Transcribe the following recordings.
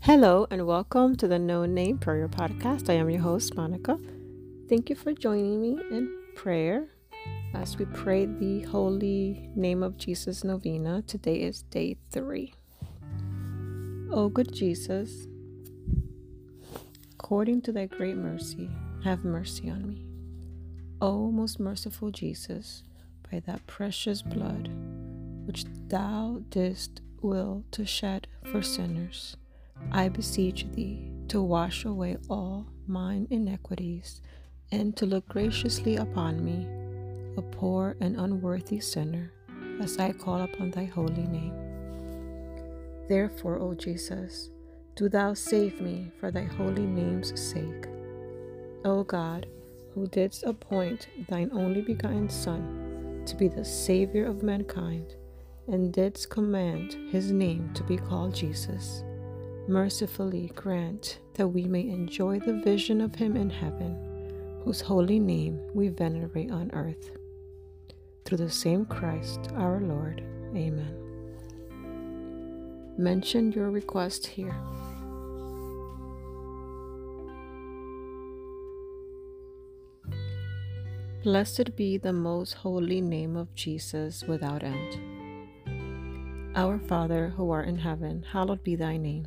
Hello and welcome to the No Name Prayer Podcast. I am your host, Monica. Thank you for joining me in prayer as we pray the holy name of Jesus novena. Today is day three. O good Jesus, according to thy great mercy, have mercy on me. O most merciful Jesus, by that precious blood which thou didst will to shed for sinners I beseech thee to wash away all mine iniquities, and to look graciously upon me, a poor and unworthy sinner, as I call upon thy holy name. Therefore, O Jesus, do thou save me for thy holy name's sake. O God, who didst appoint thine only begotten Son to be the Savior of mankind, and didst command his name to be called Jesus mercifully grant that we may enjoy the vision of him in heaven, whose holy name we venerate on earth. Through the same Christ our Lord. Amen. Mention your request here. Blessed be the most holy name of Jesus without end. Our Father, who art in heaven, hallowed be thy name.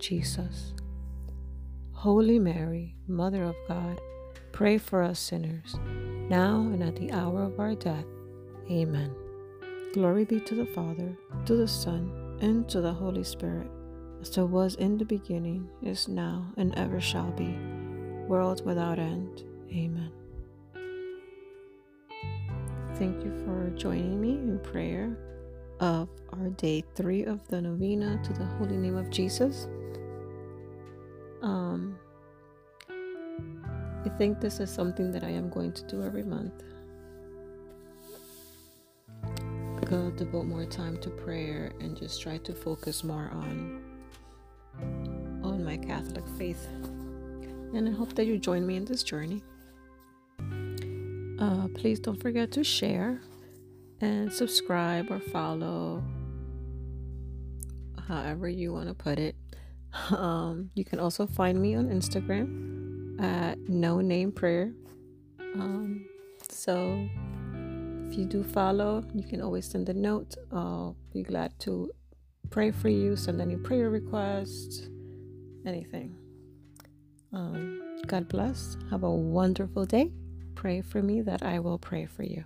Jesus. Holy Mary, Mother of God, pray for us sinners, now and at the hour of our death. Amen. Glory be to the Father, to the Son, and to the Holy Spirit, as it was in the beginning, is now, and ever shall be, world without end. Amen. Thank you for joining me in prayer of our day three of the novena to the Holy Name of Jesus. Um, I think this is something that I am going to do every month. Go devote more time to prayer and just try to focus more on on my Catholic faith. And I hope that you join me in this journey. Uh, please don't forget to share and subscribe or follow, however you want to put it. Um, you can also find me on Instagram at no name prayer. Um, so if you do follow, you can always send a note. I'll be glad to pray for you, send any prayer requests, anything. Um, God bless. Have a wonderful day. Pray for me that I will pray for you.